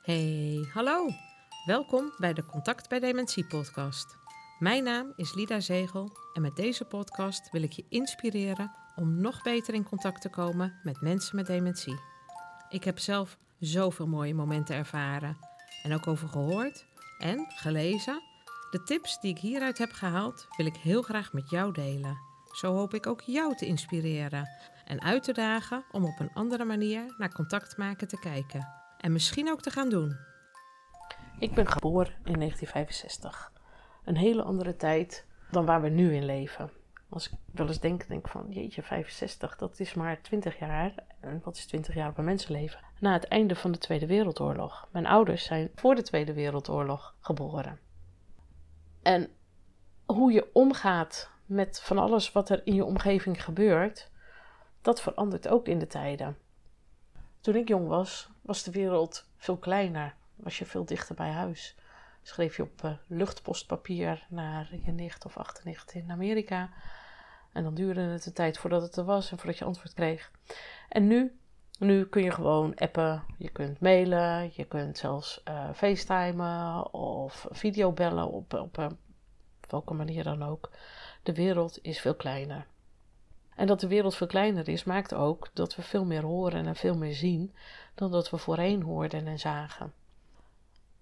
Hey, hallo. Welkom bij de Contact bij Dementie podcast. Mijn naam is Lida Zegel en met deze podcast wil ik je inspireren om nog beter in contact te komen met mensen met dementie. Ik heb zelf zoveel mooie momenten ervaren en ook over gehoord en gelezen. De tips die ik hieruit heb gehaald wil ik heel graag met jou delen. Zo hoop ik ook jou te inspireren en uit te dagen om op een andere manier naar contact maken te kijken en misschien ook te gaan doen. Ik ben geboren in 1965. Een hele andere tijd dan waar we nu in leven. Als ik wel eens denk, denk van jeetje, 65, dat is maar 20 jaar. En wat is 20 jaar op een mensenleven? Na het einde van de Tweede Wereldoorlog. Mijn ouders zijn voor de Tweede Wereldoorlog geboren. En hoe je omgaat met van alles wat er in je omgeving gebeurt, dat verandert ook in de tijden. Toen ik jong was, was de wereld veel kleiner. Was je veel dichter bij huis. Schreef je op uh, luchtpostpapier naar je nicht of achternicht in Amerika. En dan duurde het een tijd voordat het er was en voordat je antwoord kreeg. En nu, nu kun je gewoon appen, je kunt mailen, je kunt zelfs uh, facetimen of videobellen op, op uh, welke manier dan ook. De wereld is veel kleiner. En dat de wereld veel kleiner is, maakt ook dat we veel meer horen en veel meer zien dan dat we voorheen hoorden en zagen.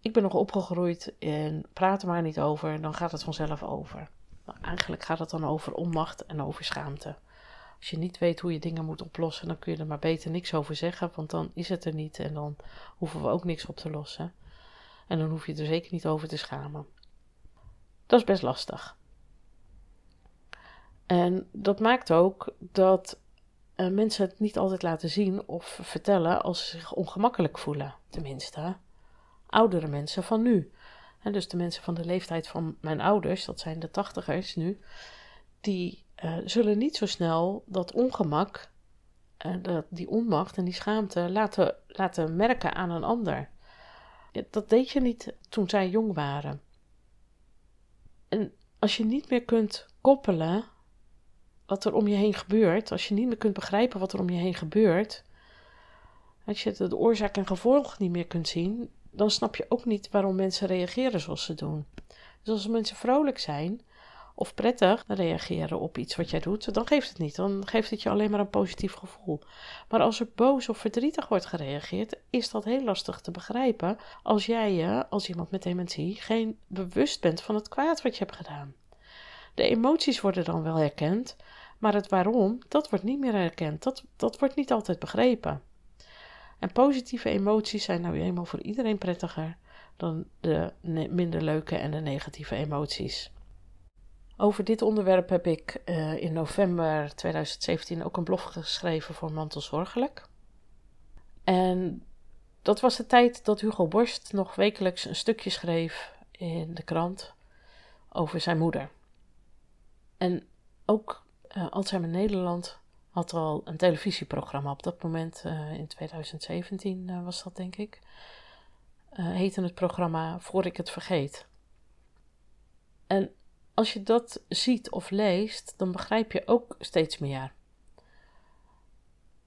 Ik ben nog opgegroeid en praat er maar niet over, dan gaat het vanzelf over. Nou, eigenlijk gaat het dan over onmacht en over schaamte. Als je niet weet hoe je dingen moet oplossen, dan kun je er maar beter niks over zeggen, want dan is het er niet en dan hoeven we ook niks op te lossen. En dan hoef je er zeker niet over te schamen. Dat is best lastig. En dat maakt ook dat uh, mensen het niet altijd laten zien of vertellen als ze zich ongemakkelijk voelen. Tenminste, oudere mensen van nu. Dus de mensen van de leeftijd van mijn ouders, dat zijn de tachtigers nu, die uh, zullen niet zo snel dat ongemak, dat, die onmacht en die schaamte laten, laten merken aan een ander. Dat deed je niet toen zij jong waren. En als je niet meer kunt koppelen wat er om je heen gebeurt, als je niet meer kunt begrijpen wat er om je heen gebeurt, als je de oorzaak en gevolg niet meer kunt zien, dan snap je ook niet waarom mensen reageren zoals ze doen. Dus als mensen vrolijk zijn of prettig reageren op iets wat jij doet, dan geeft het niet. Dan geeft het je alleen maar een positief gevoel. Maar als er boos of verdrietig wordt gereageerd, is dat heel lastig te begrijpen als jij je, als iemand met dementie, geen bewust bent van het kwaad wat je hebt gedaan. De emoties worden dan wel herkend, maar het waarom, dat wordt niet meer herkend. Dat, dat wordt niet altijd begrepen. En positieve emoties zijn nou eenmaal voor iedereen prettiger dan de minder leuke en de negatieve emoties. Over dit onderwerp heb ik uh, in november 2017 ook een blog geschreven voor Mantelzorgelijk. En dat was de tijd dat Hugo Borst nog wekelijks een stukje schreef in de krant over zijn moeder. En ook uh, Alzheimer Nederland had al een televisieprogramma op dat moment, uh, in 2017 uh, was dat denk ik. heette het programma Voor ik het vergeet. En als je dat ziet of leest, dan begrijp je ook steeds meer.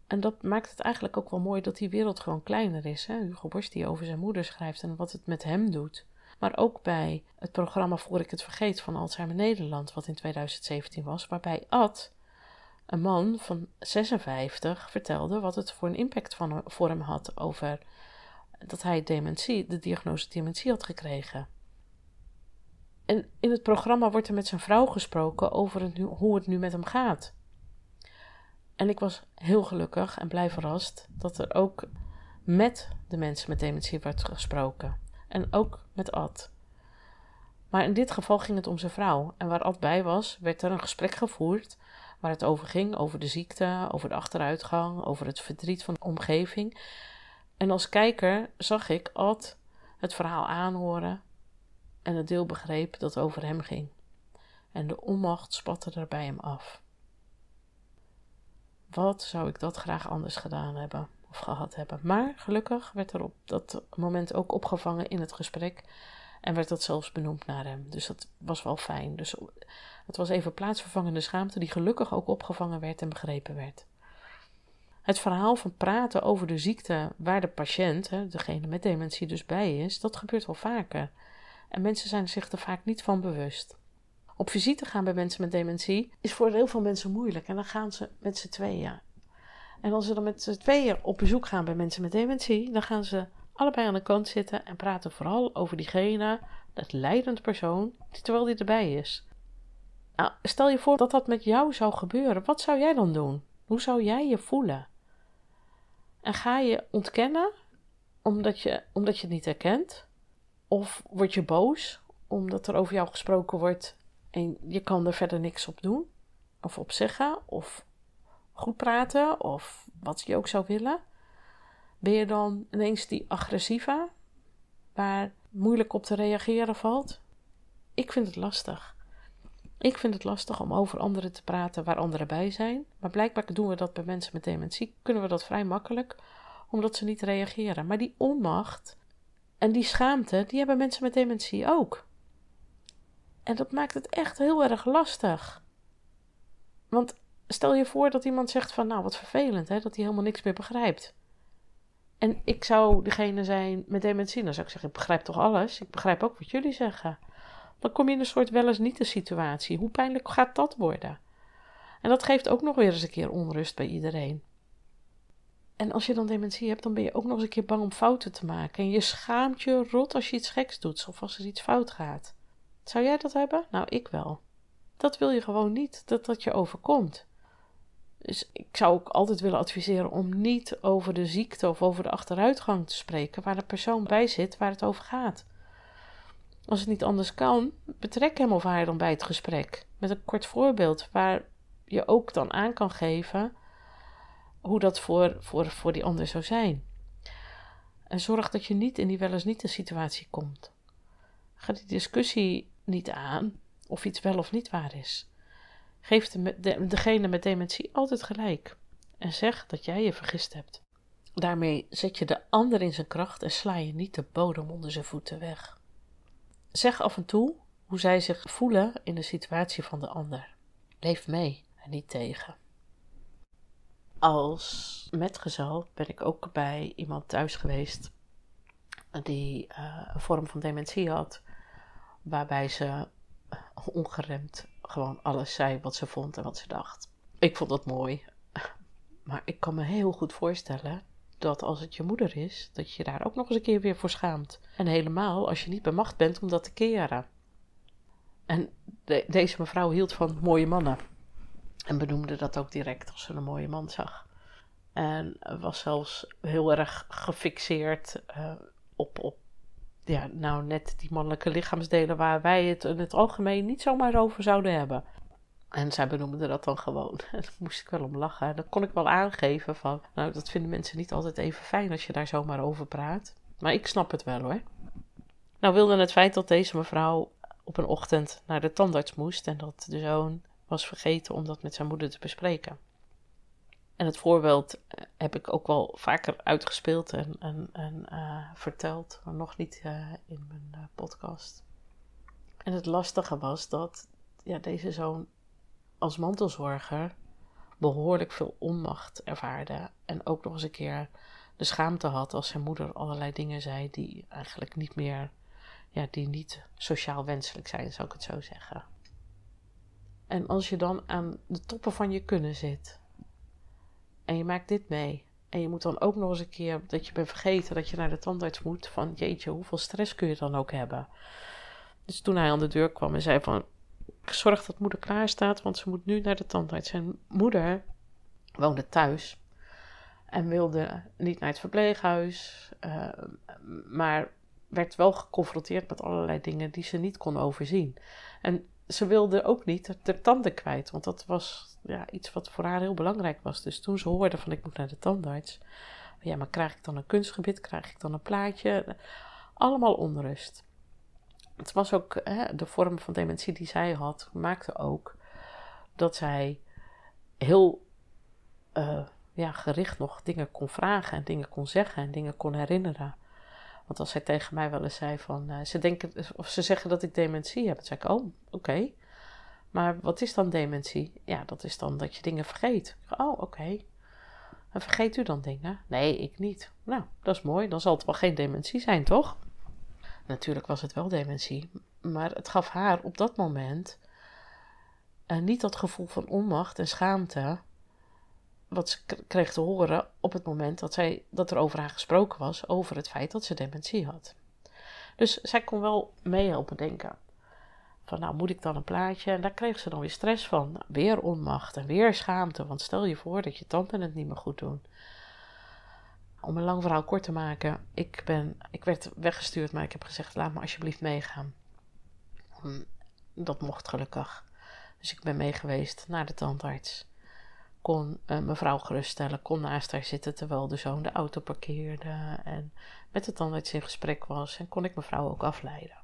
En dat maakt het eigenlijk ook wel mooi dat die wereld gewoon kleiner is. Hè? Hugo Borst die over zijn moeder schrijft en wat het met hem doet. Maar ook bij het programma Voor ik het vergeet van Alzheimer Nederland, wat in 2017 was, waarbij Ad, een man van 56, vertelde wat het voor een impact van, voor hem had over dat hij dementie, de diagnose dementie had gekregen. En in het programma wordt er met zijn vrouw gesproken over hoe het nu met hem gaat. En ik was heel gelukkig en blij verrast dat er ook met de mensen met dementie werd gesproken. En ook met Ad. Maar in dit geval ging het om zijn vrouw. En waar Ad bij was, werd er een gesprek gevoerd waar het over ging: over de ziekte, over de achteruitgang, over het verdriet van de omgeving. En als kijker zag ik Ad het verhaal aanhoren en het deel begreep dat over hem ging. En de onmacht spatte er bij hem af. Wat zou ik dat graag anders gedaan hebben of gehad hebben? Maar gelukkig werd er op dat moment ook opgevangen in het gesprek en werd dat zelfs benoemd naar hem. Dus dat was wel fijn. Dus het was even plaatsvervangende schaamte die gelukkig ook opgevangen werd en begrepen werd. Het verhaal van praten over de ziekte waar de patiënt, degene met dementie dus bij is, dat gebeurt wel vaker. En mensen zijn zich er vaak niet van bewust. Op visite gaan bij mensen met dementie is voor heel veel mensen moeilijk. En dan gaan ze met z'n tweeën. En als ze dan met z'n tweeën op bezoek gaan bij mensen met dementie, dan gaan ze allebei aan de kant zitten en praten vooral over diegene, dat leidend persoon, terwijl die erbij is. Nou, stel je voor dat dat met jou zou gebeuren. Wat zou jij dan doen? Hoe zou jij je voelen? En ga je ontkennen omdat je, omdat je het niet herkent? Of word je boos omdat er over jou gesproken wordt en je kan er verder niks op doen? Of op zeggen? Of goed praten? Of wat je ook zou willen? Ben je dan ineens die agressieve, waar moeilijk op te reageren valt? Ik vind het lastig. Ik vind het lastig om over anderen te praten waar anderen bij zijn. Maar blijkbaar doen we dat bij mensen met dementie. Kunnen we dat vrij makkelijk, omdat ze niet reageren. Maar die onmacht en die schaamte, die hebben mensen met dementie ook. En dat maakt het echt heel erg lastig. Want stel je voor dat iemand zegt van, nou wat vervelend, hè, dat hij helemaal niks meer begrijpt. En ik zou degene zijn met dementie, dan zou ik zeggen, ik begrijp toch alles? Ik begrijp ook wat jullie zeggen. Dan kom je in een soort wel eens niet de situatie. Hoe pijnlijk gaat dat worden? En dat geeft ook nog weer eens een keer onrust bij iedereen. En als je dan dementie hebt, dan ben je ook nog eens een keer bang om fouten te maken. En je schaamt je rot als je iets geks doet of als er iets fout gaat. Zou jij dat hebben? Nou, ik wel. Dat wil je gewoon niet, dat dat je overkomt. Dus ik zou ook altijd willen adviseren om niet over de ziekte of over de achteruitgang te spreken waar de persoon bij zit waar het over gaat. Als het niet anders kan, betrek hem of haar dan bij het gesprek. Met een kort voorbeeld waar je ook dan aan kan geven hoe dat voor, voor, voor die ander zou zijn. En zorg dat je niet in die wel eens niet de situatie komt. Ga die discussie niet aan of iets wel of niet waar is. Geef de, de, degene met dementie altijd gelijk en zeg dat jij je vergist hebt. Daarmee zet je de ander in zijn kracht en sla je niet de bodem onder zijn voeten weg. Zeg af en toe hoe zij zich voelen in de situatie van de ander. Leef mee en niet tegen. Als metgezel ben ik ook bij iemand thuis geweest die uh, een vorm van dementie had, waarbij ze ongeremd gewoon alles zei wat ze vond en wat ze dacht. Ik vond dat mooi, maar ik kan me heel goed voorstellen dat als het je moeder is, dat je daar ook nog eens een keer weer voor schaamt. En helemaal als je niet bij macht bent om dat te keren. En deze mevrouw hield van mooie mannen. En benoemde dat ook direct als ze een mooie man zag. En was zelfs heel erg gefixeerd uh, op, op ja, nou, net die mannelijke lichaamsdelen waar wij het in het algemeen niet zomaar over zouden hebben. En zij benoemde dat dan gewoon. En daar moest ik wel om lachen. En dan kon ik wel aangeven van, nou, dat vinden mensen niet altijd even fijn als je daar zomaar over praat. Maar ik snap het wel hoor. Nou wilde het feit dat deze mevrouw op een ochtend naar de tandarts moest en dat de zoon was vergeten om dat met zijn moeder te bespreken. En het voorbeeld eh, heb ik ook wel vaker uitgespeeld en, en, en uh, verteld, maar nog niet uh, in mijn podcast. En het lastige was dat ja, deze zoon als mantelzorger behoorlijk veel onmacht ervaarde. En ook nog eens een keer de schaamte had als zijn moeder allerlei dingen zei die eigenlijk niet meer, ja, die niet sociaal wenselijk zijn, zou ik het zo zeggen. En als je dan aan de toppen van je kunnen zit en je maakt dit mee. En je moet dan ook nog eens een keer dat je bent vergeten dat je naar de tandarts moet. Van jeetje, hoeveel stress kun je dan ook hebben? Dus toen hij aan de deur kwam en zei van zorg dat moeder klaar staat, want ze moet nu naar de tandarts. Zijn moeder woonde thuis en wilde niet naar het verpleeghuis, uh, maar werd wel geconfronteerd met allerlei dingen die ze niet kon overzien. En ze wilde ook niet de tanden kwijt, want dat was ja, iets wat voor haar heel belangrijk was. Dus toen ze hoorde van ik moet naar de tandarts, ja, maar krijg ik dan een kunstgebied, krijg ik dan een plaatje? Allemaal onrust. Het was ook hè, de vorm van dementie die zij had, maakte ook dat zij heel uh, ja, gericht nog dingen kon vragen en dingen kon zeggen en dingen kon herinneren. Want als zij tegen mij wel eens zei van, uh, ze denken, of ze zeggen dat ik dementie heb, dan zei ik, oh, oké. Maar wat is dan dementie? Ja, dat is dan dat je dingen vergeet. Oh, oké. En vergeet u dan dingen? Nee, ik niet. Nou, dat is mooi. Dan zal het wel geen dementie zijn, toch? Natuurlijk was het wel dementie. Maar het gaf haar op dat moment uh, niet dat gevoel van onmacht en schaamte. Wat ze kreeg te horen op het moment dat, zij, dat er over haar gesproken was. Over het feit dat ze dementie had. Dus zij kon wel meehelpen denken. Van nou moet ik dan een plaatje? En daar kreeg ze dan weer stress van. Weer onmacht en weer schaamte. Want stel je voor dat je tante het niet meer goed doen. Om een lang verhaal kort te maken. Ik, ben, ik werd weggestuurd, maar ik heb gezegd laat me alsjeblieft meegaan. Hm, dat mocht gelukkig. Dus ik ben meegeweest naar de tandarts. Kon uh, mevrouw geruststellen, kon naast haar zitten terwijl de zoon de auto parkeerde. En met de tandarts in gesprek was. En kon ik mevrouw ook afleiden.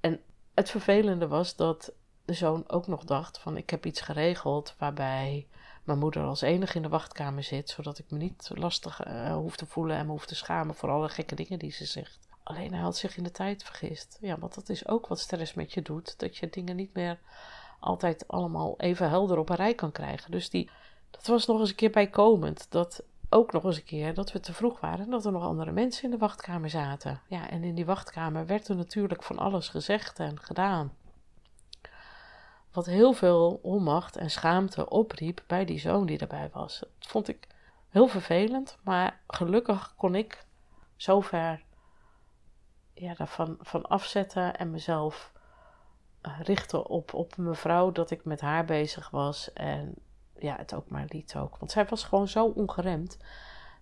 En het vervelende was dat de zoon ook nog dacht van ik heb iets geregeld waarbij mijn moeder als enige in de wachtkamer zit, zodat ik me niet lastig uh, hoef te voelen en me hoef te schamen voor alle gekke dingen die ze zegt. Alleen hij had zich in de tijd vergist. Ja, want dat is ook wat stress met je doet, dat je dingen niet meer altijd allemaal even helder op een rij kan krijgen. Dus die, dat was nog eens een keer bijkomend. Dat ook nog eens een keer dat we te vroeg waren en dat er nog andere mensen in de wachtkamer zaten. Ja, en in die wachtkamer werd er natuurlijk van alles gezegd en gedaan. Wat heel veel onmacht en schaamte opriep bij die zoon die erbij was. Dat vond ik heel vervelend, maar gelukkig kon ik zover ja, daarvan van afzetten en mezelf eh, richten op, op mevrouw dat ik met haar bezig was en ja, het ook maar liet ook. Want zij was gewoon zo ongeremd.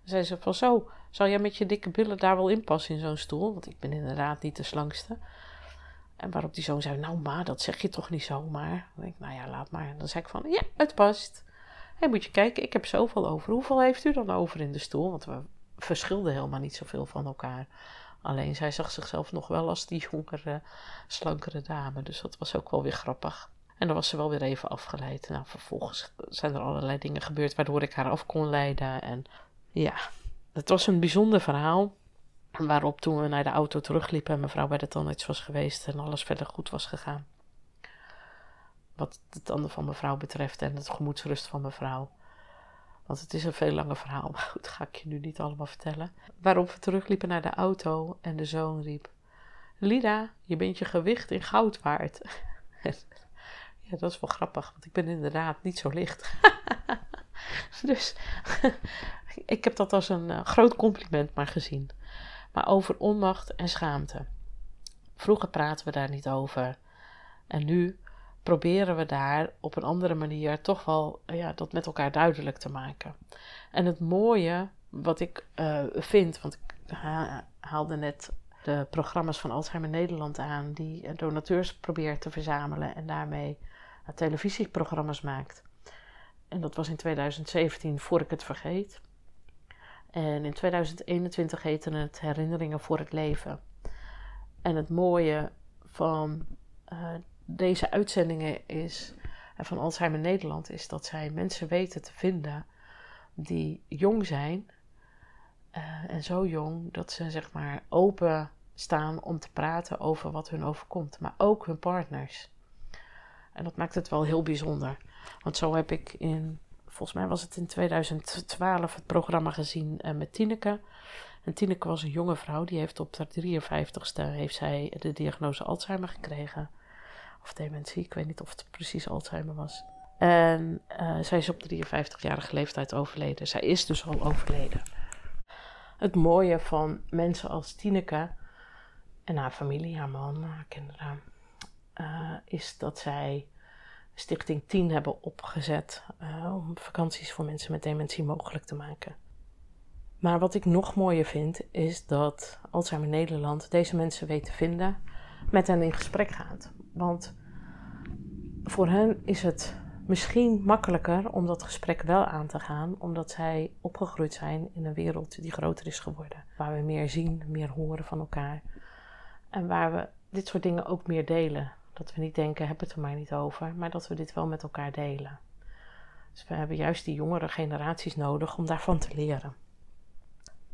Zei ze van zo, zal jij met je dikke billen daar wel in passen in zo'n stoel? Want ik ben inderdaad niet de slangste. En waarop die zoon zei, nou ma, dat zeg je toch niet zomaar? Dan denk ik, nou ja, laat maar. En dan zei ik van, ja, het past. Hé, moet je kijken, ik heb zoveel over. Hoeveel heeft u dan over in de stoel? Want we verschilden helemaal niet zoveel van elkaar. Alleen zij zag zichzelf nog wel als die jongere, slankere dame. Dus dat was ook wel weer grappig. En dan was ze wel weer even afgeleid. Nou, vervolgens zijn er allerlei dingen gebeurd waardoor ik haar af kon leiden. En ja, het was een bijzonder verhaal. Waarop toen we naar de auto terugliepen en mevrouw bij de tandarts was geweest en alles verder goed was gegaan. Wat de tanden van mevrouw betreft en het gemoedsrust van mevrouw. Want het is een veel langer verhaal, maar goed, ga ik je nu niet allemaal vertellen. Waarop we terugliepen naar de auto en de zoon riep: Lida, je bent je gewicht in goud waard. Ja, dat is wel grappig, want ik ben inderdaad niet zo licht. dus ik heb dat als een uh, groot compliment maar gezien. Maar over onmacht en schaamte. Vroeger praten we daar niet over. En nu proberen we daar op een andere manier toch wel ja, dat met elkaar duidelijk te maken. En het mooie wat ik uh, vind, want ik haalde net de programma's van Alzheimer Nederland aan, die donateurs probeert te verzamelen en daarmee televisieprogramma's maakt. En dat was in 2017, voor ik het vergeet. En in 2021 heette het Herinneringen voor het Leven. En het mooie van uh, deze uitzendingen is, uh, van Alzheimer Nederland, is dat zij mensen weten te vinden die jong zijn. En zo jong dat ze zeg maar open staan om te praten over wat hun overkomt. Maar ook hun partners. En dat maakt het wel heel bijzonder. Want zo heb ik in, volgens mij was het in 2012, het programma gezien uh, met Tineke. En Tineke was een jonge vrouw, die heeft op haar 53ste heeft zij de diagnose Alzheimer gekregen. Of dementie, ik weet niet of het precies Alzheimer was. En uh, zij is op 53-jarige leeftijd overleden. Zij is dus al overleden. Het mooie van mensen als Tineke en haar familie, haar man, haar kinderen, is dat zij Stichting 10 hebben opgezet uh, om vakanties voor mensen met dementie mogelijk te maken. Maar wat ik nog mooier vind, is dat Alzheimer Nederland deze mensen weet te vinden, met hen in gesprek gaat. Want voor hen is het misschien makkelijker om dat gesprek wel aan te gaan, omdat zij opgegroeid zijn in een wereld die groter is geworden. Waar we meer zien, meer horen van elkaar. En waar we dit soort dingen ook meer delen. Dat we niet denken, heb het er maar niet over, maar dat we dit wel met elkaar delen. Dus we hebben juist die jongere generaties nodig om daarvan te leren.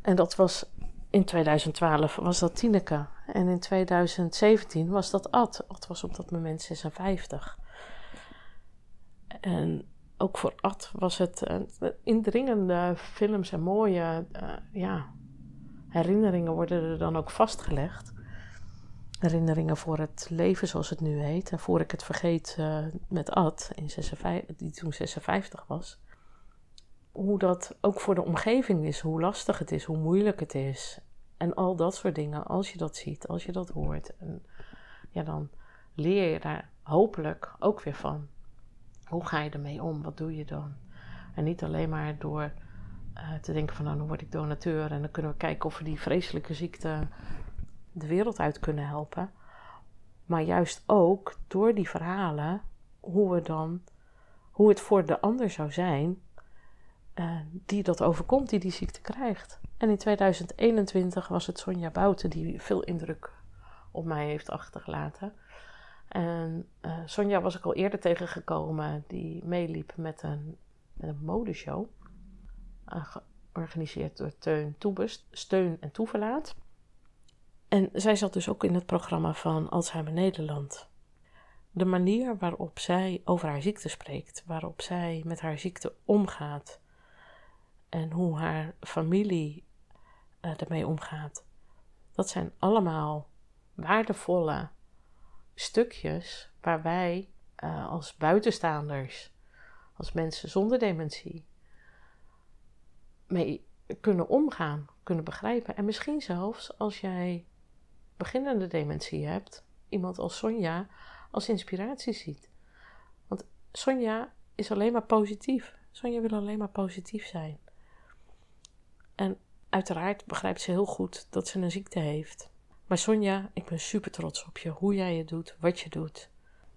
En dat was in 2012 was dat Tineke. En in 2017 was dat Ad. Ad was op dat moment 56. En ook voor Ad was het indringende films en mooie uh, ja, herinneringen worden er dan ook vastgelegd. Herinneringen voor het leven zoals het nu heet. En voor ik het vergeet uh, met Ad, in 56, die toen 56 was. Hoe dat ook voor de omgeving is, hoe lastig het is, hoe moeilijk het is. En al dat soort dingen, als je dat ziet, als je dat hoort. En ja, dan leer je daar hopelijk ook weer van. Hoe ga je ermee om? Wat doe je dan? En niet alleen maar door uh, te denken van nou, dan word ik donateur en dan kunnen we kijken of we die vreselijke ziekte de wereld uit kunnen helpen. Maar juist ook door die verhalen, hoe we dan, hoe het voor de ander zou zijn uh, die dat overkomt, die die ziekte krijgt. En in 2021 was het Sonja Bouten die veel indruk op mij heeft achtergelaten. En uh, Sonja was ik al eerder tegengekomen, die meeliep met een, met een modeshow. Uh, georganiseerd door Teun Steun en Toeverlaat. En zij zat dus ook in het programma van Alzheimer Nederland. De manier waarop zij over haar ziekte spreekt, waarop zij met haar ziekte omgaat en hoe haar familie uh, ermee omgaat, dat zijn allemaal waardevolle stukjes waar wij uh, als buitenstaanders, als mensen zonder dementie, mee kunnen omgaan, kunnen begrijpen. En misschien zelfs als jij beginnende dementie hebt, iemand als Sonja als inspiratie ziet. Want Sonja is alleen maar positief. Sonja wil alleen maar positief zijn. En uiteraard begrijpt ze heel goed dat ze een ziekte heeft. Maar Sonja, ik ben super trots op je. Hoe jij het doet, wat je doet.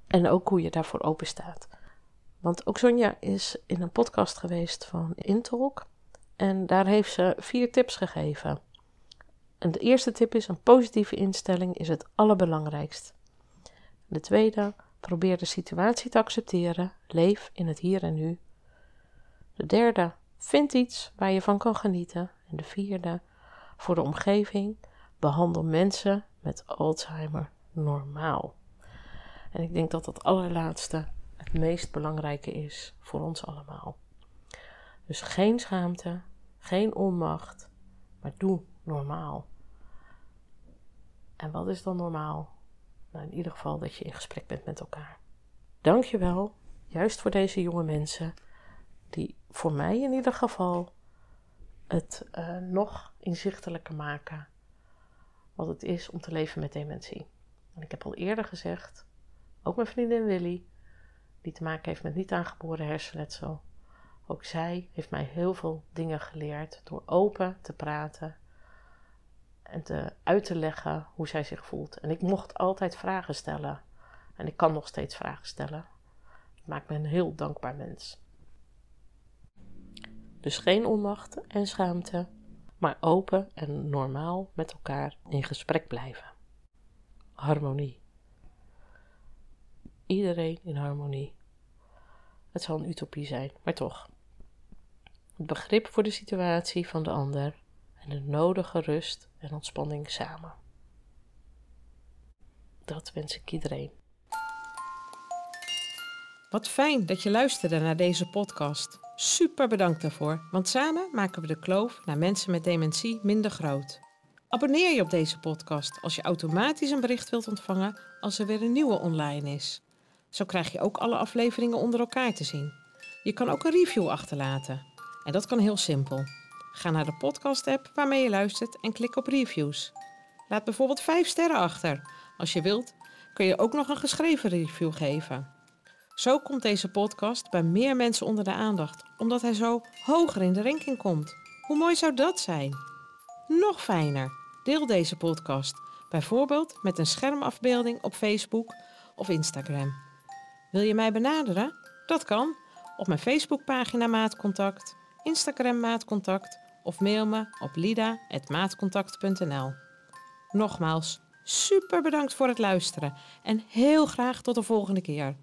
En ook hoe je daarvoor open staat. Want ook Sonja is in een podcast geweest van Intalk. En daar heeft ze vier tips gegeven. En de eerste tip is: een positieve instelling is het allerbelangrijkst. De tweede, probeer de situatie te accepteren. Leef in het hier en nu. De derde, vind iets waar je van kan genieten. En de vierde, voor de omgeving, behandel mensen met Alzheimer normaal. En ik denk dat dat allerlaatste het meest belangrijke is voor ons allemaal. Dus geen schaamte, geen onmacht, maar doe normaal. En wat is dan normaal? Nou, in ieder geval dat je in gesprek bent met elkaar. Dankjewel, juist voor deze jonge mensen, die voor mij in ieder geval het uh, nog inzichtelijker maken wat het is om te leven met dementie. En ik heb al eerder gezegd, ook mijn vriendin Willy, die te maken heeft met niet aangeboren hersenletsel, ook zij heeft mij heel veel dingen geleerd door open te praten en te, uit te leggen hoe zij zich voelt. En ik mocht altijd vragen stellen. En ik kan nog steeds vragen stellen. Het maakt me een heel dankbaar mens. Dus geen onmacht en schaamte, maar open en normaal met elkaar in gesprek blijven. Harmonie. Iedereen in harmonie. Het zal een utopie zijn, maar toch. Het begrip voor de situatie van de ander en de nodige rust en ontspanning samen. Dat wens ik iedereen. Wat fijn dat je luisterde naar deze podcast. Super bedankt daarvoor, want samen maken we de kloof naar mensen met dementie minder groot. Abonneer je op deze podcast als je automatisch een bericht wilt ontvangen als er weer een nieuwe online is. Zo krijg je ook alle afleveringen onder elkaar te zien. Je kan ook een review achterlaten. En dat kan heel simpel. Ga naar de podcast-app waarmee je luistert en klik op reviews. Laat bijvoorbeeld 5 sterren achter. Als je wilt, kun je ook nog een geschreven review geven. Zo komt deze podcast bij meer mensen onder de aandacht, omdat hij zo hoger in de ranking komt. Hoe mooi zou dat zijn? Nog fijner, deel deze podcast, bijvoorbeeld met een schermafbeelding op Facebook of Instagram. Wil je mij benaderen? Dat kan op mijn Facebookpagina Maatcontact, Instagram Maatcontact of mail me op lida.maatcontact.nl. Nogmaals, super bedankt voor het luisteren en heel graag tot de volgende keer.